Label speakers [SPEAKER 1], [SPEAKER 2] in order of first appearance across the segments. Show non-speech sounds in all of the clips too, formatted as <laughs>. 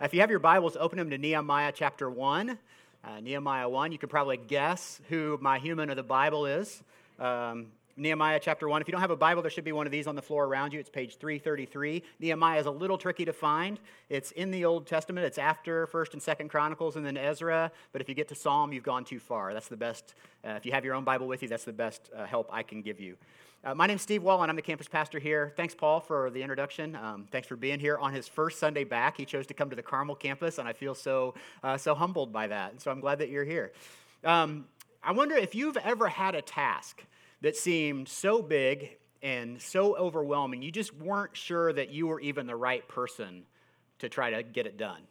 [SPEAKER 1] If you have your Bibles, open them to Nehemiah chapter 1. Uh, Nehemiah 1, you can probably guess who my human of the Bible is. Um, Nehemiah chapter 1. If you don't have a Bible, there should be one of these on the floor around you. It's page 333. Nehemiah is a little tricky to find. It's in the Old Testament. It's after 1st and 2nd Chronicles and then Ezra. But if you get to Psalm, you've gone too far. That's the best. Uh, if you have your own Bible with you, that's the best uh, help I can give you. Uh, my name's Steve Wall, and I'm the campus pastor here. Thanks, Paul, for the introduction. Um, thanks for being here on his first Sunday back. He chose to come to the Carmel campus, and I feel so uh, so humbled by that. And so I'm glad that you're here. Um, I wonder if you've ever had a task that seemed so big and so overwhelming, you just weren't sure that you were even the right person to try to get it done.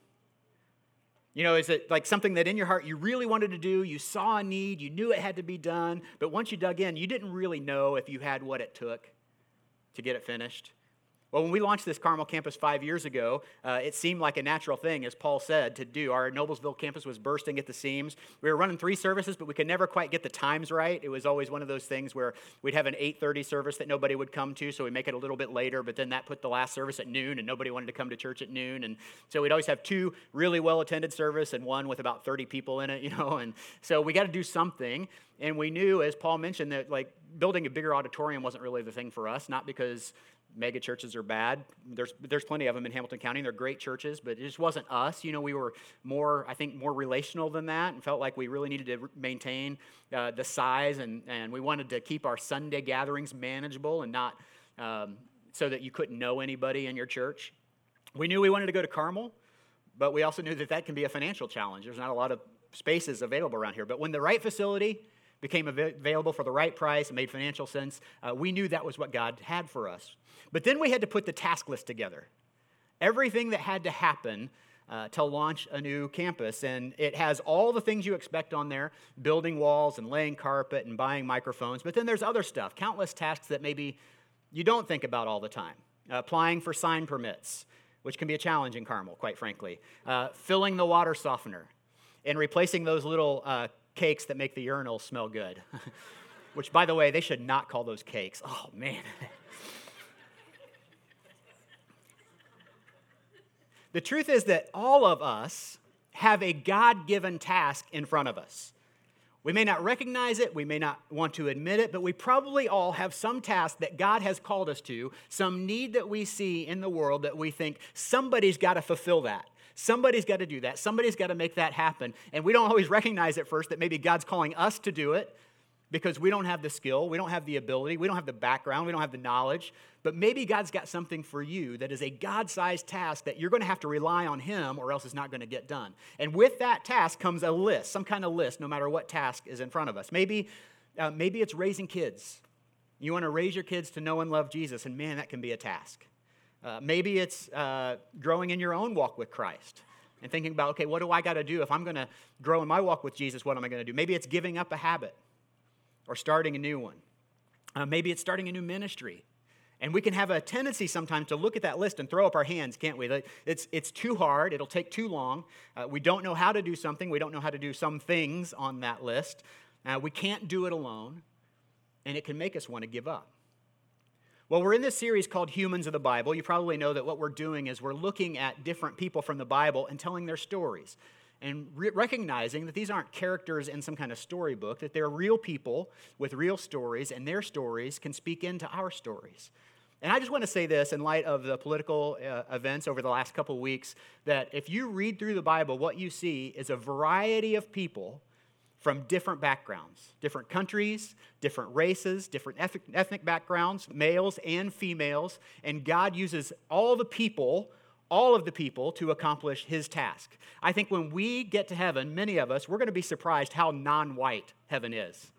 [SPEAKER 1] You know, is it like something that in your heart you really wanted to do? You saw a need, you knew it had to be done, but once you dug in, you didn't really know if you had what it took to get it finished? Well, when we launched this Carmel campus five years ago, uh, it seemed like a natural thing, as Paul said, to do. Our Noblesville campus was bursting at the seams. We were running three services, but we could never quite get the times right. It was always one of those things where we'd have an 8:30 service that nobody would come to, so we make it a little bit later. But then that put the last service at noon, and nobody wanted to come to church at noon. And so we'd always have two really well-attended service and one with about 30 people in it, <laughs> you know. And so we got to do something. And we knew, as Paul mentioned, that like building a bigger auditorium wasn't really the thing for us, not because mega churches are bad. There's, there's plenty of them in Hamilton County. They're great churches, but it just wasn't us. You know, we were more, I think, more relational than that and felt like we really needed to maintain uh, the size and, and we wanted to keep our Sunday gatherings manageable and not um, so that you couldn't know anybody in your church. We knew we wanted to go to Carmel, but we also knew that that can be a financial challenge. There's not a lot of spaces available around here. But when the right facility, became available for the right price and made financial sense, uh, we knew that was what God had for us. But then we had to put the task list together. Everything that had to happen uh, to launch a new campus. And it has all the things you expect on there building walls and laying carpet and buying microphones. But then there's other stuff, countless tasks that maybe you don't think about all the time. Uh, applying for sign permits, which can be a challenge in Carmel, quite frankly. Uh, filling the water softener and replacing those little uh, cakes that make the urinal smell good. <laughs> which, by the way, they should not call those cakes. Oh, man. <laughs> The truth is that all of us have a God given task in front of us. We may not recognize it, we may not want to admit it, but we probably all have some task that God has called us to, some need that we see in the world that we think somebody's got to fulfill that. Somebody's got to do that. Somebody's got to make that happen. And we don't always recognize at first that maybe God's calling us to do it because we don't have the skill, we don't have the ability, we don't have the background, we don't have the knowledge. But maybe God's got something for you that is a God sized task that you're going to have to rely on Him or else it's not going to get done. And with that task comes a list, some kind of list, no matter what task is in front of us. Maybe, uh, maybe it's raising kids. You want to raise your kids to know and love Jesus, and man, that can be a task. Uh, maybe it's uh, growing in your own walk with Christ and thinking about, okay, what do I got to do? If I'm going to grow in my walk with Jesus, what am I going to do? Maybe it's giving up a habit or starting a new one. Uh, maybe it's starting a new ministry. And we can have a tendency sometimes to look at that list and throw up our hands, can't we? It's, it's too hard, it'll take too long. Uh, we don't know how to do something, we don't know how to do some things on that list. Uh, we can't do it alone, and it can make us want to give up. Well, we're in this series called Humans of the Bible. You probably know that what we're doing is we're looking at different people from the Bible and telling their stories and re- recognizing that these aren't characters in some kind of storybook, that they're real people with real stories, and their stories can speak into our stories. And I just want to say this in light of the political uh, events over the last couple of weeks that if you read through the Bible, what you see is a variety of people from different backgrounds, different countries, different races, different ethnic backgrounds, males and females. And God uses all the people all of the people to accomplish his task. I think when we get to heaven, many of us, we're going to be surprised how non white heaven is.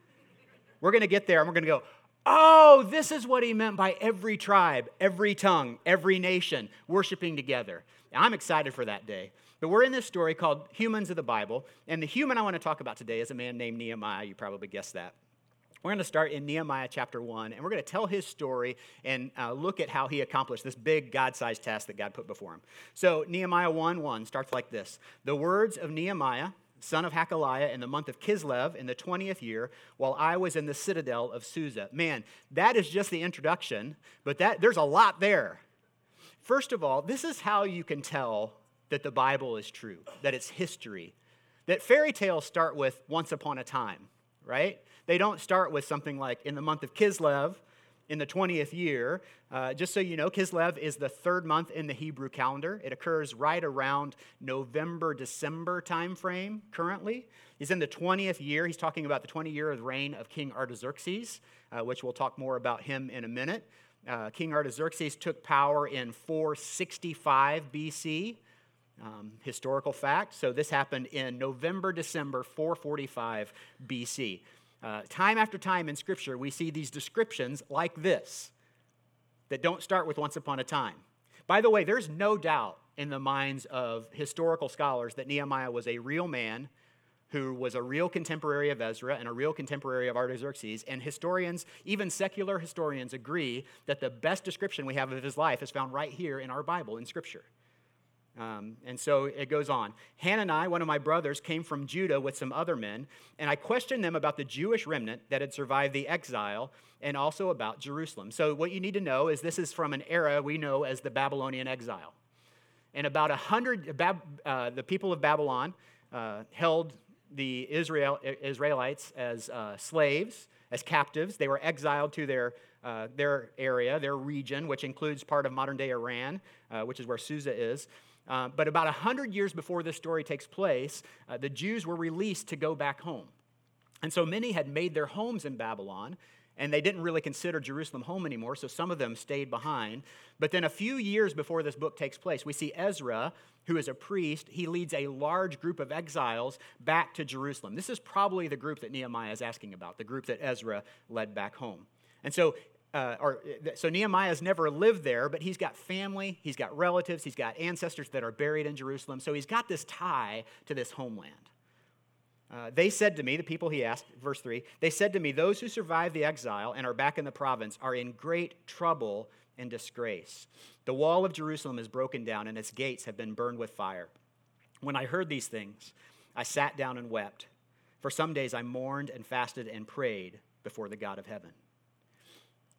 [SPEAKER 1] We're going to get there and we're going to go, oh, this is what he meant by every tribe, every tongue, every nation worshiping together. I'm excited for that day. But we're in this story called Humans of the Bible, and the human I want to talk about today is a man named Nehemiah. You probably guessed that. We're going to start in Nehemiah chapter 1, and we're going to tell his story and uh, look at how he accomplished this big God sized task that God put before him. So, Nehemiah 1 1 starts like this The words of Nehemiah, son of Hakaliah, in the month of Kislev in the 20th year, while I was in the citadel of Susa. Man, that is just the introduction, but that, there's a lot there. First of all, this is how you can tell that the Bible is true, that it's history, that fairy tales start with once upon a time, right? They don't start with something like in the month of Kislev in the 20th year. Uh, just so you know, Kislev is the third month in the Hebrew calendar. It occurs right around November, December timeframe currently. He's in the 20th year. He's talking about the 20 year reign of King Artaxerxes, uh, which we'll talk more about him in a minute. Uh, King Artaxerxes took power in 465 BC. Um, historical fact. So this happened in November, December 445 BC. Uh, time after time in Scripture, we see these descriptions like this that don't start with once upon a time. By the way, there's no doubt in the minds of historical scholars that Nehemiah was a real man who was a real contemporary of Ezra and a real contemporary of Artaxerxes. And historians, even secular historians, agree that the best description we have of his life is found right here in our Bible, in Scripture. Um, and so it goes on. Hanani, one of my brothers, came from Judah with some other men, and I questioned them about the Jewish remnant that had survived the exile and also about Jerusalem. So, what you need to know is this is from an era we know as the Babylonian exile. And about a hundred, uh, the people of Babylon uh, held the Israel, Israelites as uh, slaves, as captives. They were exiled to their, uh, their area, their region, which includes part of modern day Iran, uh, which is where Susa is. Uh, but about 100 years before this story takes place, uh, the Jews were released to go back home. And so many had made their homes in Babylon, and they didn't really consider Jerusalem home anymore, so some of them stayed behind. But then a few years before this book takes place, we see Ezra, who is a priest, he leads a large group of exiles back to Jerusalem. This is probably the group that Nehemiah is asking about, the group that Ezra led back home. And so uh, or so Nehemiah's never lived there, but he's got family, he's got relatives, he's got ancestors that are buried in Jerusalem. So he's got this tie to this homeland. Uh, they said to me, the people he asked, verse 3, they said to me, Those who survived the exile and are back in the province are in great trouble and disgrace. The wall of Jerusalem is broken down, and its gates have been burned with fire. When I heard these things, I sat down and wept. For some days I mourned and fasted and prayed before the God of heaven.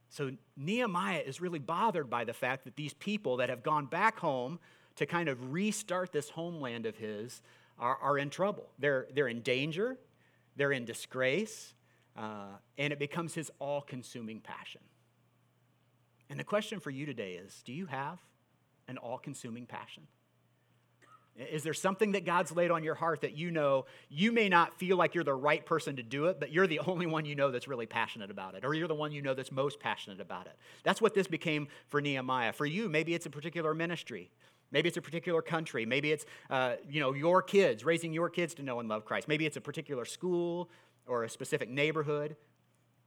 [SPEAKER 1] So Nehemiah is really bothered by the fact that these people that have gone back home to kind of restart this homeland of his are, are in trouble. They're, they're in danger, they're in disgrace, uh, and it becomes his all consuming passion. And the question for you today is do you have an all consuming passion? Is there something that God's laid on your heart that you know you may not feel like you're the right person to do it, but you're the <laughs> only one you know that's really passionate about it, or you're the one you know that's most passionate about it? That's what this became for Nehemiah. For you, maybe it's a particular ministry. Maybe it's a particular country. Maybe it's uh, you know your kids, raising your kids to know and love Christ. Maybe it's a particular school or a specific neighborhood.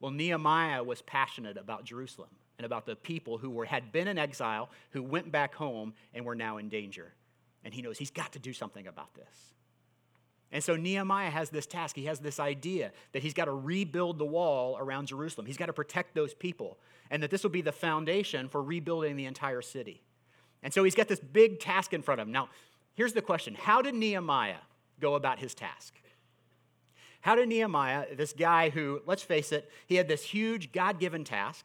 [SPEAKER 1] Well, Nehemiah was passionate about Jerusalem and about the people who were, had been in exile, who went back home and were now in danger and he knows he's got to do something about this. And so Nehemiah has this task. He has this idea that he's got to rebuild the wall around Jerusalem. He's got to protect those people, and that this will be the foundation for rebuilding the entire city. And so he's got this big task in front of him. Now, here's the question How did Nehemiah go about his task? How did Nehemiah, this guy who, let's face it, he had this huge God given task,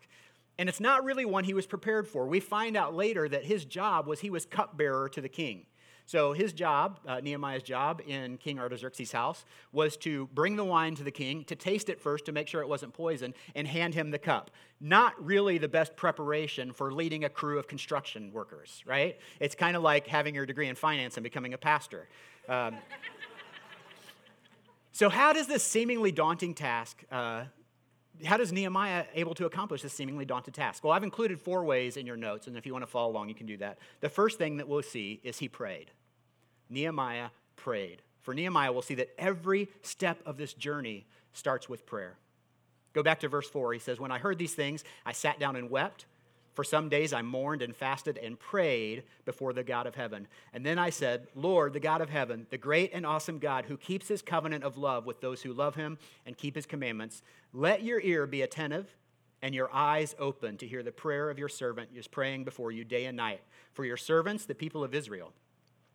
[SPEAKER 1] and it's not really one he was prepared for. We find out later that his job was he was cupbearer to the king. So his job, uh, Nehemiah's job in King Artaxerxes' house, was to bring the wine to the king, to taste it first to make sure it wasn't poison, and hand him the cup. Not really the best preparation for leading a crew of construction workers, right? It's kind of like having your degree in finance and becoming a pastor. Um, <laughs> so, how does this seemingly daunting task uh, how does Nehemiah able to accomplish this seemingly daunting task? Well, I've included four ways in your notes, and if you want to follow along, you can do that. The first thing that we'll see is he prayed. Nehemiah prayed. For Nehemiah, we'll see that every step of this journey starts with prayer. Go back to verse 4. He says, When I heard these things, I sat down and wept. For some days I mourned and fasted and prayed before the God of heaven. And then I said, Lord, the God of heaven, the great and awesome God who keeps his covenant of love with those who love him and keep his commandments, let your ear be attentive and your eyes open to hear the prayer of your servant who is praying before you day and night. For your servants, the people of Israel.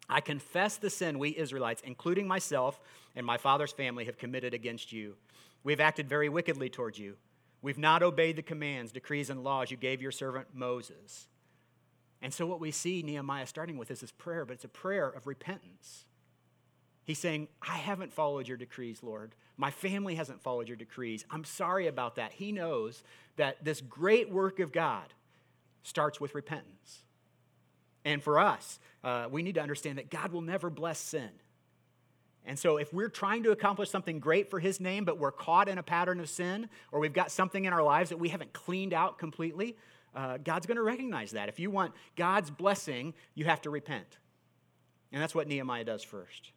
[SPEAKER 1] I confess the sin we Israelites, including myself and my father's family, have committed against you. We have acted very wickedly towards you. We've not obeyed the commands, decrees, and laws you gave your servant Moses. And so, what we see Nehemiah starting with is this prayer, but it's a prayer of repentance. He's saying, I haven't followed your decrees, Lord. My family hasn't followed your decrees. I'm sorry about that. He knows that this great work of God starts with repentance. And for us, uh, we need to understand that God will never bless sin. And so, if we're trying to accomplish something great for His name, but we're caught in a pattern of sin, or we've got something in our lives that we haven't cleaned out completely, uh, God's going to recognize that. If you want God's blessing, you have to repent. And that's what Nehemiah does first.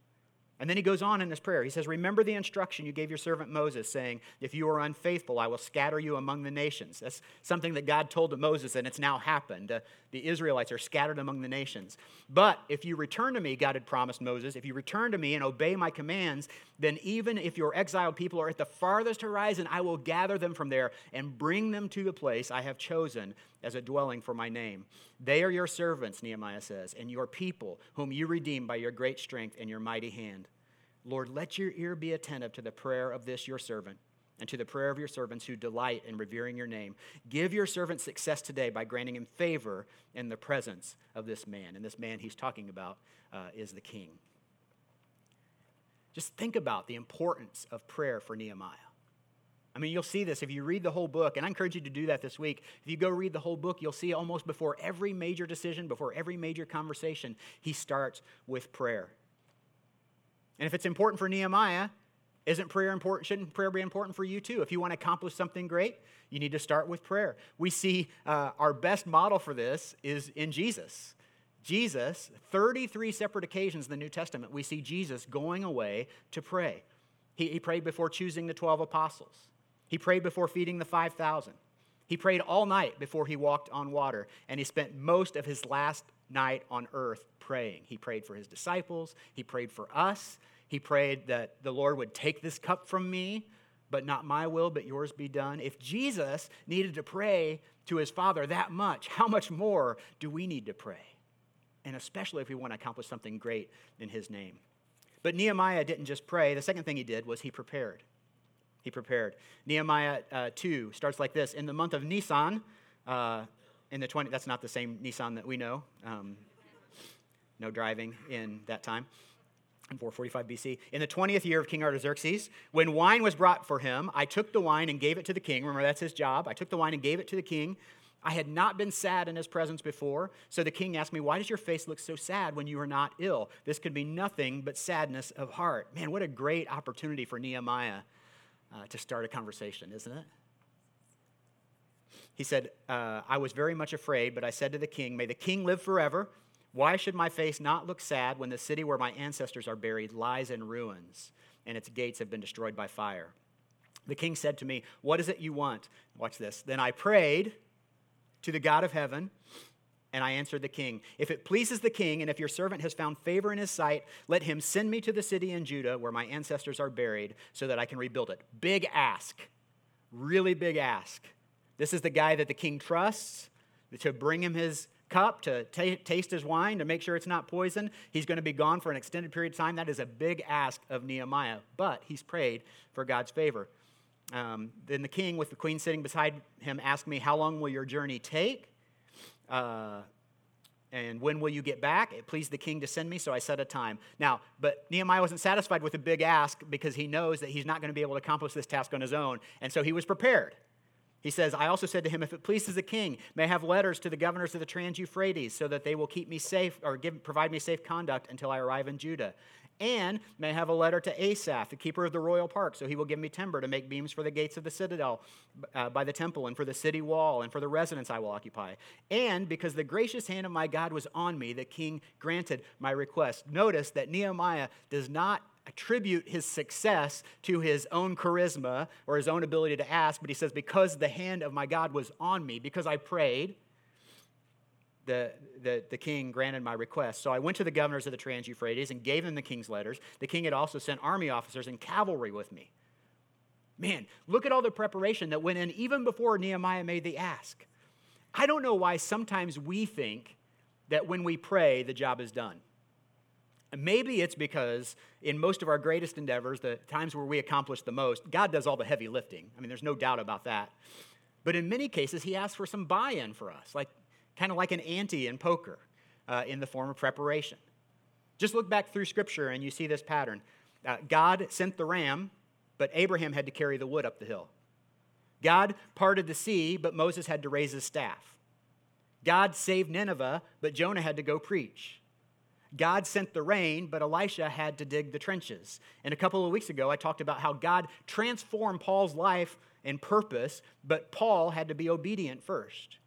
[SPEAKER 1] And then he goes on in his prayer. He says, Remember the instruction you gave your servant Moses, saying, If you are unfaithful, I will scatter you among the nations. That's something that God told to Moses, and it's now happened. Uh, the Israelites are scattered among the nations. But if you return to me, God had promised Moses, if you return to me and obey my commands, then even if your exiled people are at the farthest horizon, I will gather them from there and bring them to the place I have chosen as a dwelling for my name. They are your servants, Nehemiah says, and your people, whom you redeem by your great strength and your mighty hand. Lord, let your ear be attentive to the prayer of this your servant and to the prayer of your servants who delight in revering your name. Give your servant success today by granting him favor in the presence of this man. And this man he's talking about uh, is the king. Just think about the importance of prayer for Nehemiah. I mean, you'll see this if you read the whole book, and I encourage you to do that this week. If you go read the whole book, you'll see almost before every major decision, before every major conversation, he starts with prayer. And if it's important for Nehemiah, isn't prayer important? Shouldn't prayer be important for you too? If you want to accomplish something great, you need to start with prayer. We see uh, our best model for this is in Jesus. Jesus, 33 separate occasions in the New Testament, we see Jesus going away to pray. He, he prayed before choosing the 12 apostles, he prayed before feeding the 5,000. He prayed all night before he walked on water, and he spent most of his last night on earth praying. He prayed for his disciples, he prayed for us, he prayed that the Lord would take this cup from me, but not my will, but yours be done. If Jesus needed to pray to his Father that much, how much more do we need to pray? And especially if we want to accomplish something great in his name. But Nehemiah didn't just pray. The second thing he did was he prepared. He prepared. Nehemiah uh, 2 starts like this In the month of Nisan, uh, in the 20, that's not the same Nissan that we know. Um, no driving in that time. In 445 BC. In the 20th year of King Artaxerxes, when wine was brought for him, I took the wine and gave it to the king. Remember, that's his job. I took the wine and gave it to the king. I had not been sad in his presence before. So the king asked me, Why does your face look so sad when you are not ill? This could be nothing but sadness of heart. Man, what a great opportunity for Nehemiah uh, to start a conversation, isn't it? He said, uh, I was very much afraid, but I said to the king, May the king live forever. Why should my face not look sad when the city where my ancestors are buried lies in ruins and its gates have been destroyed by fire? The king said to me, What is it you want? Watch this. Then I prayed to the God of heaven, and I answered the king, If it pleases the king, and if your servant has found favor in his sight, let him send me to the city in Judah where my ancestors are buried so that I can rebuild it. Big ask. Really big ask. This is the guy that the king trusts to bring him his cup, to t- taste his wine, to make sure it's not poison. He's going to be gone for an extended period of time. That is a big ask of Nehemiah, but he's prayed for God's favor. Um, then the king, with the queen sitting beside him, asked me, How long will your journey take? Uh, and when will you get back? It pleased the king to send me, so I set a time. Now, but Nehemiah wasn't satisfied with a big ask because he knows that he's not going to be able to accomplish this task on his own. And so he was prepared. He says, I also said to him, If it pleases the king, may I have letters to the governors of the Trans Euphrates so that they will keep me safe or give, provide me safe conduct until I arrive in Judah. And may have a letter to Asaph, the keeper of the royal park, so he will give me timber to make beams for the gates of the citadel uh, by the temple, and for the city wall, and for the residence I will occupy. And because the gracious hand of my God was on me, the king granted my request. Notice that Nehemiah does not attribute his success to his own charisma or his own ability to ask, but he says, Because the hand of my God was on me, because I prayed, the, the, the king granted my request. So I went to the governors of the Trans Euphrates and gave them the king's letters. The king had also sent army officers and cavalry with me. Man, look at all the preparation that went in even before Nehemiah made the ask. I don't know why sometimes we think that when we pray, the job is done. Maybe it's because in most of our greatest endeavors, the times where we accomplish the most, God does all the heavy lifting. I mean, there's no doubt about that. But in many cases, He asks for some buy in for us. Like, kind of like an ante in poker uh, in the form of preparation. Just look back through Scripture and you see this pattern. Uh, God sent the ram, but Abraham had to carry the wood up the hill. God parted the sea, but Moses had to raise his staff. God saved Nineveh, but Jonah had to go preach. God sent the rain, but Elisha had to dig the trenches. And a couple of weeks ago, I talked about how God transformed Paul's life and purpose, but Paul had to be obedient first.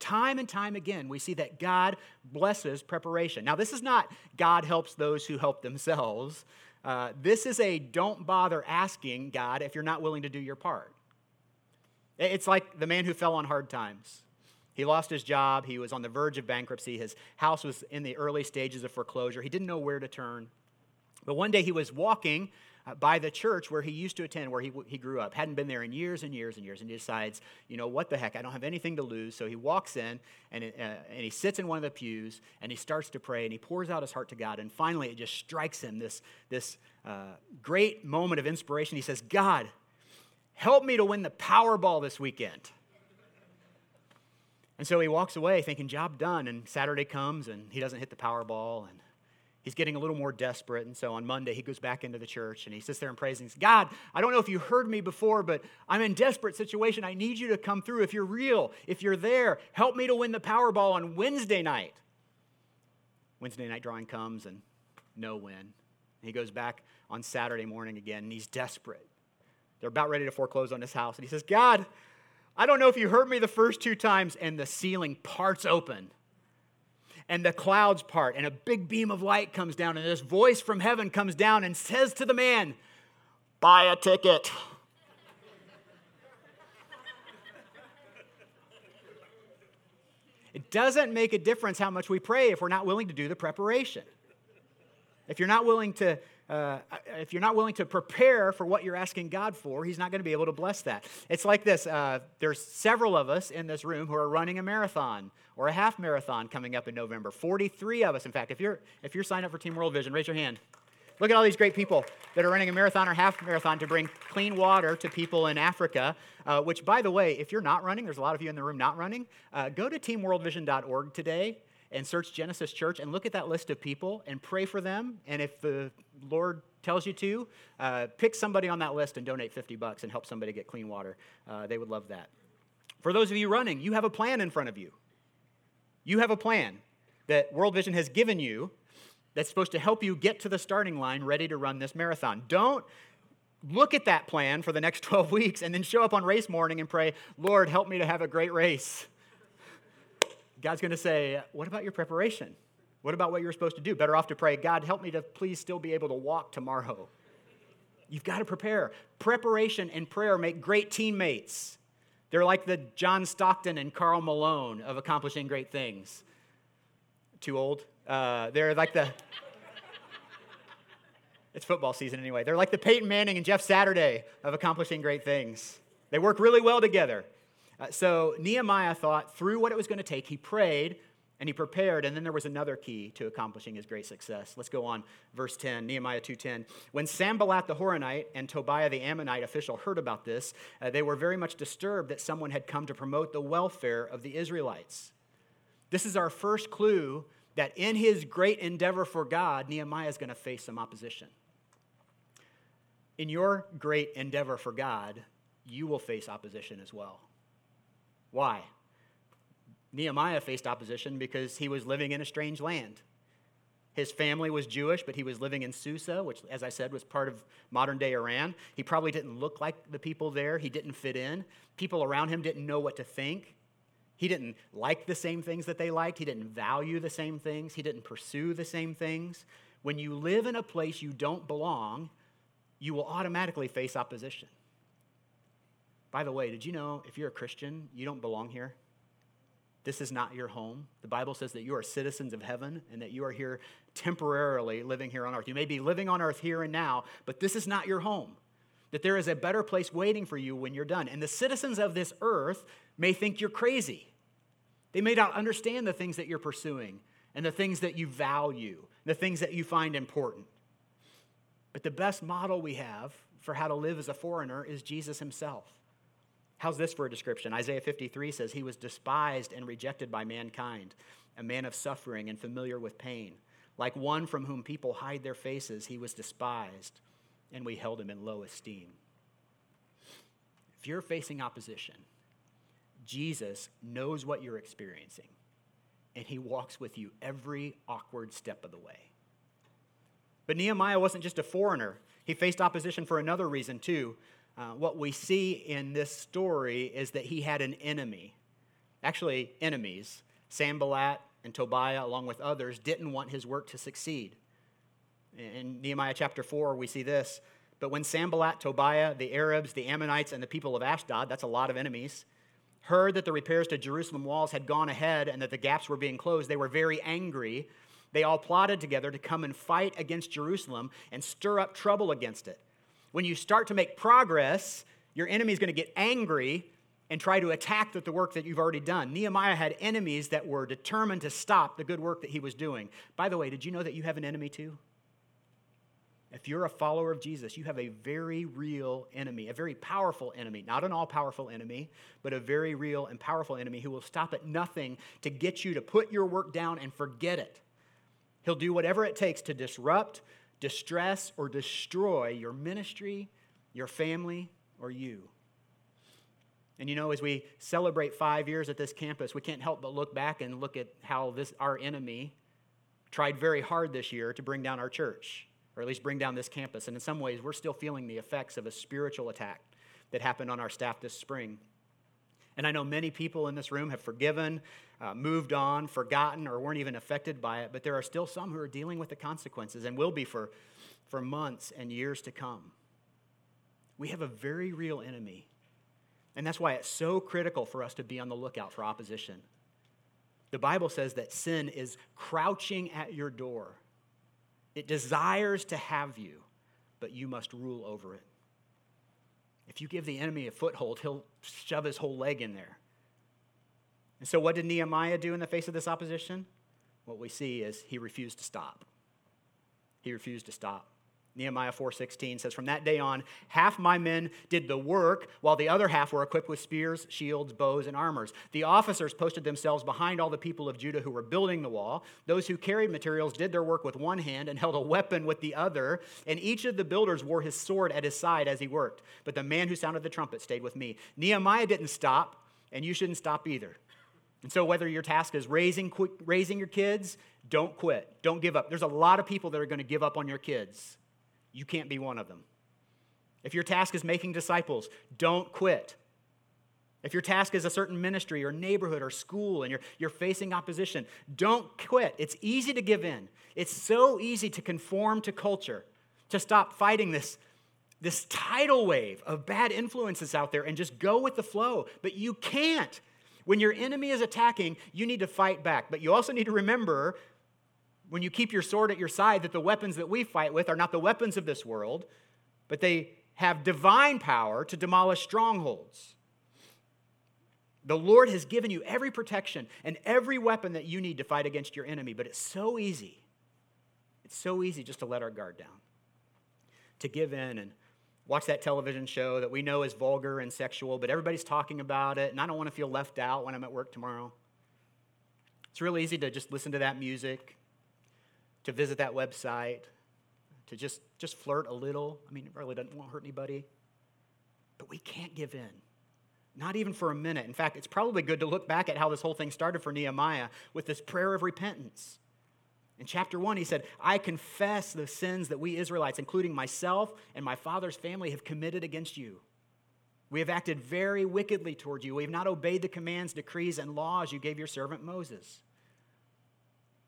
[SPEAKER 1] Time and time again, we see that God blesses preparation. Now, this is not God helps those who help themselves. Uh, this is a don't bother asking God if you're not willing to do your part. It's like the man who fell on hard times. He lost his job. He was on the verge of bankruptcy. His house was in the early stages of foreclosure. He didn't know where to turn. But one day he was walking by the church where he used to attend, where he, he grew up. Hadn't been there in years and years and years. And he decides, you know, what the heck? I don't have anything to lose. So he walks in and, uh, and he sits in one of the pews and he starts to pray and he pours out his heart to God. And finally, it just strikes him this, this uh, great moment of inspiration. He says, God, help me to win the Powerball this weekend. And so he walks away thinking, job done. And Saturday comes and he doesn't hit the Powerball and he's getting a little more desperate. And so on Monday, he goes back into the church and he sits there and prays and says, God, I don't know if you heard me before, but I'm in desperate situation. I need you to come through. If you're real, if you're there, help me to win the Powerball on Wednesday night. Wednesday night drawing comes and no win. He goes back on Saturday morning again and he's desperate. They're about ready to foreclose on his house. And he says, God, I don't know if you heard me the first two times, and the ceiling parts open. And the clouds part, and a big beam of light comes down, and this voice from heaven comes down and says to the man, Buy a ticket. It doesn't make a difference how much we pray if we're not willing to do the preparation. If you're not willing to uh, if you're not willing to prepare for what you're asking God for, He's not going to be able to bless that. It's like this uh, there's several of us in this room who are running a marathon or a half marathon coming up in November. 43 of us, in fact. If you're, if you're signed up for Team World Vision, raise your hand. Look at all these great people that are running a marathon or half marathon to bring clean water to people in Africa. Uh, which, by the way, if you're not running, there's a lot of you in the room not running, uh, go to teamworldvision.org today and search Genesis Church and look at that list of people and pray for them. And if the Lord tells you to, uh, pick somebody on that list and donate 50 bucks and help somebody get clean water. Uh, they would love that. For those of you running, you have a plan in front of you. You have a plan that World Vision has given you that's supposed to help you get to the starting line ready to run this marathon. Don't look at that plan for the next <laughs> 12 weeks and then show up on race morning and pray, Lord, help me to have a great race. God's going to say, What about your preparation? What about what you're supposed to do? Better off to pray, God, help me to please still be able to walk tomorrow. You've got to prepare. Preparation and prayer make great teammates. They're like the John Stockton and Karl Malone of accomplishing great things. Too old? Uh, they're like the. <laughs> it's football season anyway. They're like the Peyton Manning and Jeff Saturday of accomplishing great things. They work really well together. Uh, so Nehemiah thought through what it was going to take. He prayed and he prepared, and then there was another key to accomplishing his great success. Let's go on, verse 10, Nehemiah 2.10. When Sanballat the Horonite and Tobiah the Ammonite official heard about this, uh, they were very much disturbed that someone had come to promote the welfare of the Israelites. This is our first clue that in his great endeavor for God, Nehemiah is going to face some opposition. In your great endeavor for God, you will face opposition as well. Why? Nehemiah faced opposition because he was living in a strange land. His family was Jewish, but he was living in Susa, which, as I said, was part of modern day Iran. He probably didn't look like the people there. He didn't fit in. People around him didn't know what to think. He didn't like the same things that they liked. He didn't value the same things. He didn't pursue the same things. When you live in a place you don't belong, you will automatically face opposition. By the way, did you know if you're a Christian, you don't belong here? This is not your home. The Bible says that you are citizens of heaven and that you are here temporarily living here on earth. You may be living on earth here and now, but this is not your home. That there is a better place waiting for you when you're done. And the citizens of this earth may think you're crazy. They may not understand the things that you're pursuing and the things that you value, the things that you find important. But the best model we have for how to live as a foreigner is Jesus himself. How's this for a description? Isaiah 53 says, He was despised and rejected by mankind, a man of suffering and familiar with pain. Like one from whom people hide their faces, he was despised, and we held him in low esteem. If you're facing opposition, Jesus knows what you're experiencing, and he walks with you every awkward step of the way. But Nehemiah wasn't just a foreigner, he faced opposition for another reason, too. Uh, what we see in this story is that he had an enemy. Actually, enemies. Sanballat and Tobiah, along with others, didn't want his work to succeed. In Nehemiah chapter 4, we see this. But when Sanballat, Tobiah, the Arabs, the Ammonites, and the people of Ashdod, that's a lot of enemies, heard that the repairs to Jerusalem walls had gone ahead and that the gaps were being closed, they were very angry. They all plotted together to come and fight against Jerusalem and stir up trouble against it. When you start to make progress, your enemy is going to get angry and try to attack the work that you've already done. Nehemiah had enemies that were determined to stop the good work that he was doing. By the way, did you know that you have an enemy too? If you're a follower of Jesus, you have a very real enemy, a very powerful enemy, not an all powerful enemy, but a very real and powerful enemy who will stop at nothing to get you to put your work down and forget it. He'll do whatever it takes to disrupt, distress, or destroy your ministry, your family, or you. And you know, as we celebrate five years at this campus, we can't help but look back and look at how this our enemy tried very hard this year to bring down our church, or at least bring down this campus. And in some ways, we're still feeling the effects of a spiritual attack that happened on our staff this spring. And I know many people in this room have forgiven, uh, moved on, forgotten, or weren't even affected by it, but there are still some who are dealing with the consequences and will be for, for months and years to come. We have a very real enemy. And that's why it's so critical for us to be on the lookout for opposition. The Bible says that sin is crouching at your door. It desires to have you, but you must rule over it. If you give the enemy a foothold, he'll shove his whole leg in there. And so, what did Nehemiah do in the face of this opposition? What we see is he refused to stop. He refused to stop. Nehemiah 4:16 says from that day on half my men did the work while the other half were equipped with spears, shields, bows and armors. The officers posted themselves behind all the people of Judah who were building the wall. Those who carried materials did their work with one hand and held a weapon with the other, and each of the builders wore his sword at his side as he worked. But the man who sounded the trumpet stayed with me. Nehemiah didn't stop, and you shouldn't stop either. And so, whether your task is raising, raising your kids, don't quit. Don't give up. There's a lot of people that are going to give up on your kids. You can't be one of them. If your task is making disciples, don't quit. If your task is a certain ministry or neighborhood or school and you're, you're facing opposition, don't quit. It's easy to give in. It's so easy to conform to culture, to stop fighting this, this tidal wave of bad influences out there and just go with the flow. But you can't. When your enemy is attacking, you need to fight back. But you also need to remember when you keep your sword at your side that the weapons that we fight with are not the weapons of this world, but they have divine power to demolish strongholds. The Lord has given you every protection and every weapon that you need to fight against your enemy, but it's so easy. It's so easy just to let our guard down, to give in and watch that television show that we know is vulgar and sexual, but everybody's talking about it, and I don't want to feel left out when I'm at work tomorrow. It's really easy to just listen to that music, to visit that website, to just, just flirt a little. I mean, it really doesn't won't hurt anybody. But we can't give in. Not even for a minute. In fact, it's probably good to look back at how this whole thing started for Nehemiah with this prayer of repentance. In chapter 1, he said, I confess the sins that we Israelites, including myself and my father's family, have committed against you. We have acted very wickedly toward you. We have not obeyed the commands, decrees, and laws you gave your servant Moses.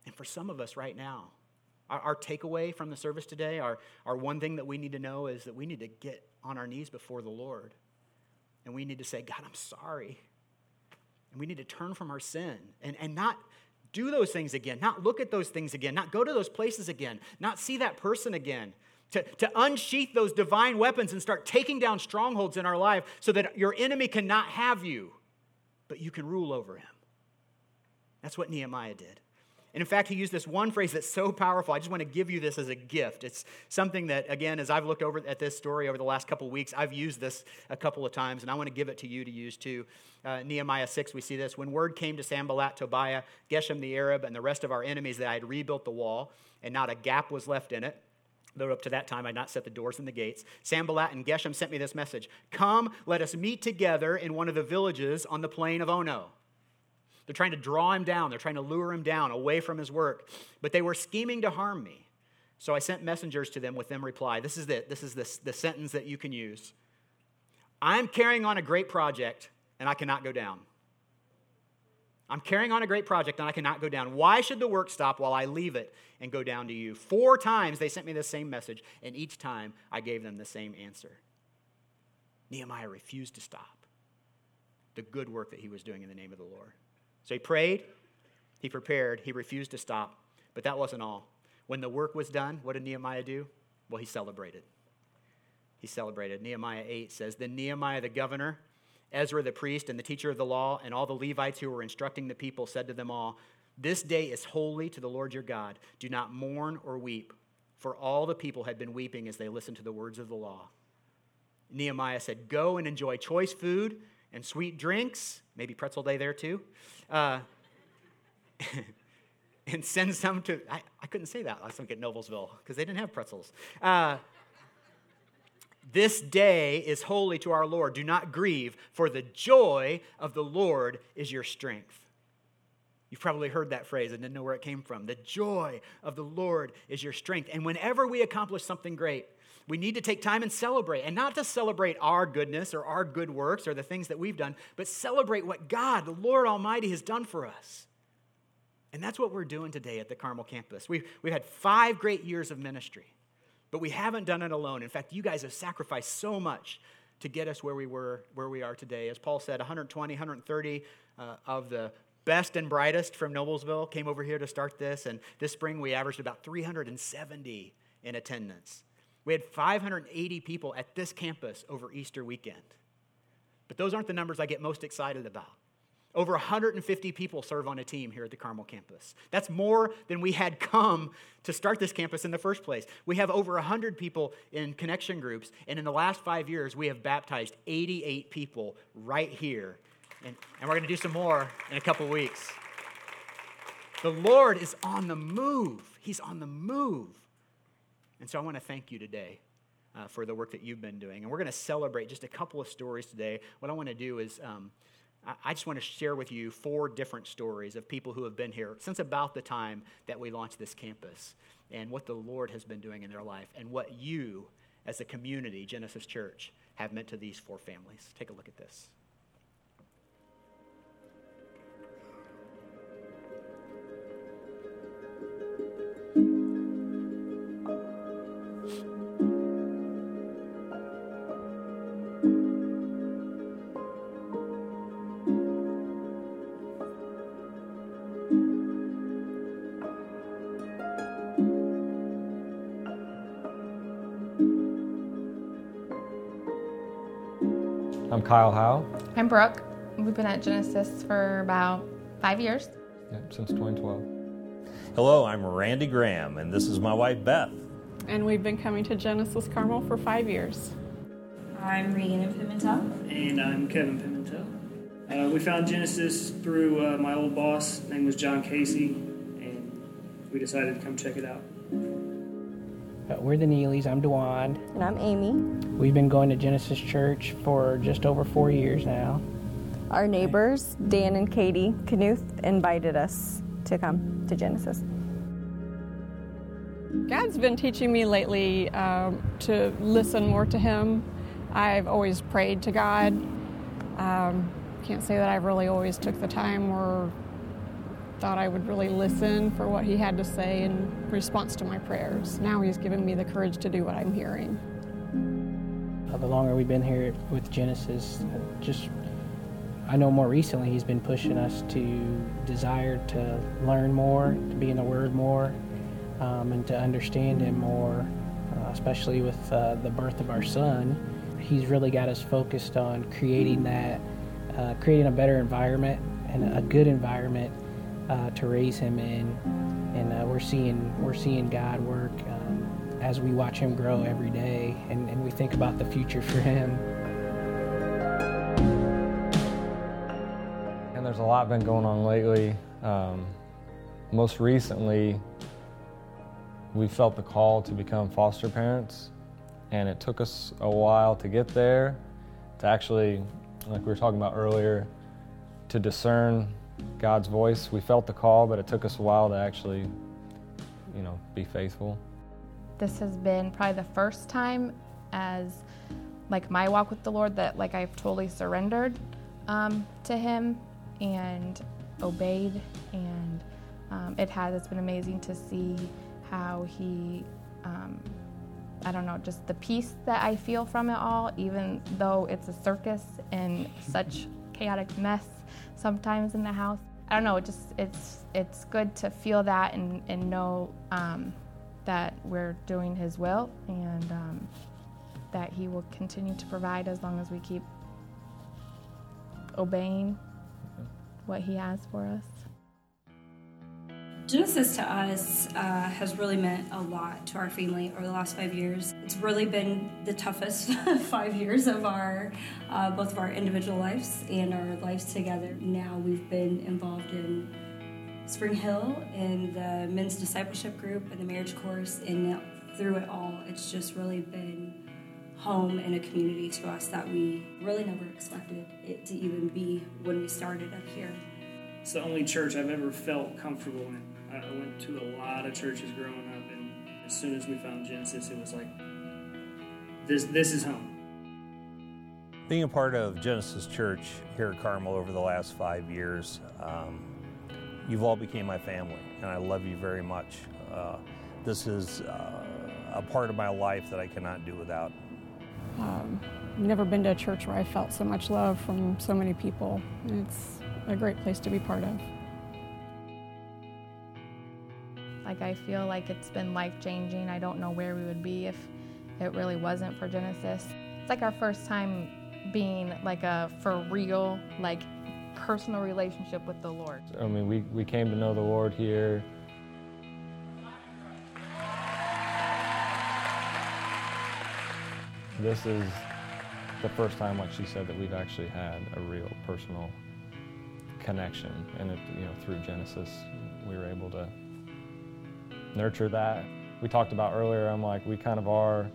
[SPEAKER 1] And for some of us right now, our, our takeaway from the service today, our, our one thing that we need to know is that we need to get on our knees before the Lord. And we need to say, God, I'm sorry. And we need to turn from our sin and, and not do those things again, not look at those things again, not go to those places again, not see that person again. To, to unsheath those divine weapons and start taking down strongholds in our life so that your enemy cannot have you, but you can rule over him. That's what Nehemiah did. And in fact, he used this one phrase that's so powerful. I just want to give you this as a gift. It's something that, again, as I've looked over at this story over the last couple of weeks, I've used this a couple of times, and I want to give it to you to use too. Uh, Nehemiah 6, we see this. When word came to Sanballat, Tobiah, Geshem the Arab, and the rest of our enemies that I had rebuilt the wall, and not a gap was left in it, Though up to that time I would not set the doors and the gates. Sanballat and Geshem sent me this message Come, let us meet together in one of the villages on the plain of Ono. They're trying to draw him down, they're trying to lure him down away from his work. But they were scheming to harm me. So I sent messengers to them with them reply. This is it. This is the, the sentence that you can use. I'm carrying on a great project and I cannot go down. I'm carrying on a great project and I cannot go down. Why should the work stop while I leave it and go down to you? Four times they sent me the same message, and each time I gave them the same answer. Nehemiah refused to stop the good work that he was doing in the name of the Lord. So he prayed, he prepared, he refused to stop. But that wasn't all. When the work was done, what did Nehemiah do? Well, he celebrated. He celebrated. Nehemiah 8 says Then Nehemiah the governor, Ezra the priest, and the teacher of the law, and all the Levites who were instructing the people said to them all, This day is holy to the Lord your God. Do not mourn or weep. For all the people had been weeping as they listened to the words of the law. Nehemiah said, Go and enjoy choice food and sweet drinks, maybe pretzel day there too, uh, <laughs> and send some to, I, I, couldn't say that last week at Noblesville because they didn't have pretzels. Uh, this day is holy to our Lord. Do not grieve, for the joy of the Lord is your strength. You've probably heard that phrase and didn't know where it came from. The joy of the Lord is your strength. And whenever we accomplish something great, we need to take time and celebrate, and not to celebrate our goodness or our good works or the things that we've done, but celebrate what God, the Lord Almighty, has done for us. And that's what we're doing today at the Carmel campus. We've, we've had five great years of ministry, but we haven't done it alone. In fact, you guys have sacrificed so much to get us where we were, where we are today. As Paul said, 120, 130 uh, of the best and brightest from Noblesville came over here to start this, and this spring we averaged about 370 in attendance. We had 580 people at this campus over Easter weekend. But those aren't the numbers I get most excited about. Over 150 people serve on a team here at the Carmel campus. That's more than we had come to start this campus in the first place. We have over 100 people in connection groups, and in the last five years, we have baptized 88 people right here. And, and we're going to do some more in a couple weeks. The Lord is on the move. He's on the move. And so I want to thank you today uh, for the work that you've been doing. And we're going to celebrate just a couple of stories today. What I want to do is um, I just want to share with you four different stories of people who have been here since about the time that we launched this campus and what the Lord has been doing in their life and what you, as a community, Genesis Church, have meant to these four families. Take a look at this.
[SPEAKER 2] Kyle Howe.
[SPEAKER 3] I'm Brooke. We've been at Genesis for about five years.
[SPEAKER 2] Yeah, since 2012.
[SPEAKER 4] Hello, I'm Randy Graham, and this is my wife Beth.
[SPEAKER 5] And we've been coming to Genesis Carmel for five years.
[SPEAKER 6] I'm Regan Pimentel.
[SPEAKER 7] And I'm Kevin Pimentel. Uh, we found Genesis through uh, my old boss. His name was John Casey, and we decided to come check it out.
[SPEAKER 8] Uh, we're the Neelys. I'm Dewan.
[SPEAKER 9] And I'm Amy.
[SPEAKER 8] We've been going to Genesis Church for just over four years now.
[SPEAKER 9] Our neighbors, Dan and Katie Knuth, invited us to come to Genesis.
[SPEAKER 5] God's been teaching me lately um, to listen more to Him. I've always prayed to God. Um, can't say that I've really always took the time or thought I would really listen for what he had to say in response to my prayers. Now he's given me the courage to do what I'm hearing.
[SPEAKER 8] The longer we've been here with Genesis, just I know more recently he's been pushing us to desire to learn more, to be in the Word more, um, and to understand Him more, uh, especially with uh, the birth of our son. He's really got us focused on creating that, uh, creating a better environment and a good environment uh, to raise him in, and uh, we're seeing we're seeing God work um, as we watch him grow every day, and, and we think about the future for him.
[SPEAKER 2] And there's a lot been going on lately. Um, most recently, we felt the call to become foster parents, and it took us a while to get there, to actually, like we were talking about earlier, to discern God's voice. We felt the call, but it took us a while to actually, you know, be faithful.
[SPEAKER 3] This has been probably the first time as like my walk with the Lord that like I've totally surrendered um, to Him and obeyed, and um, it has. It's been amazing to see how He. Um, I don't know, just the peace that I feel from it all, even though it's a circus and such chaotic mess sometimes in the house. I don't know, it just it's it's good to feel that and, and know um, that we're doing His will and um, that He will continue to provide as long as we keep obeying what He has for us.
[SPEAKER 6] Genesis to us uh, has really meant a lot to our family over the last five years. It's really been the toughest <laughs> five years of our uh, both of our individual lives and our lives together. Now we've been involved in Spring Hill and the men's discipleship group and the marriage course, and through it all, it's just really been home and a community to us that we really never expected it to even be when we started up here.
[SPEAKER 7] It's the only church I've ever felt comfortable in. I went to a lot of churches growing up, and as soon as we found Genesis, it was like, this, this is home.
[SPEAKER 4] Being a part of Genesis Church here at Carmel over the last five years, um, you've all became my family, and I love you very much. Uh, this is uh, a part of my life that I cannot do without.
[SPEAKER 5] Um, never been to a church where I felt so much love from so many people. It's a great place to be part of.
[SPEAKER 3] Like I feel like it's been life changing. I don't know where we would be if it really wasn't for Genesis. It's like our first time being like a for real, like personal relationship with the Lord.
[SPEAKER 2] I mean, we, we came to know the Lord here. This is the first time, like she said, that we've actually had a real personal connection. And it, you know, through Genesis, we were able to nurture that. We talked about earlier, I'm like, we kind of are,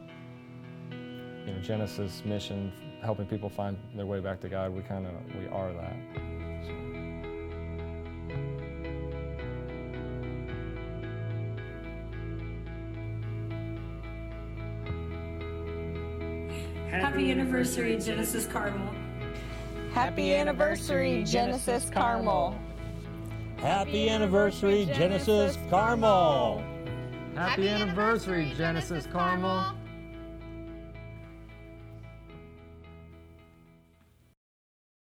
[SPEAKER 2] you know, Genesis mission, helping people find their way back to God. We kind of, we are that. So.
[SPEAKER 6] Happy anniversary, Genesis Carmel.
[SPEAKER 9] Happy anniversary, Genesis Carmel.
[SPEAKER 4] Happy anniversary, Genesis Carmel!
[SPEAKER 2] Happy anniversary, Genesis Carmel.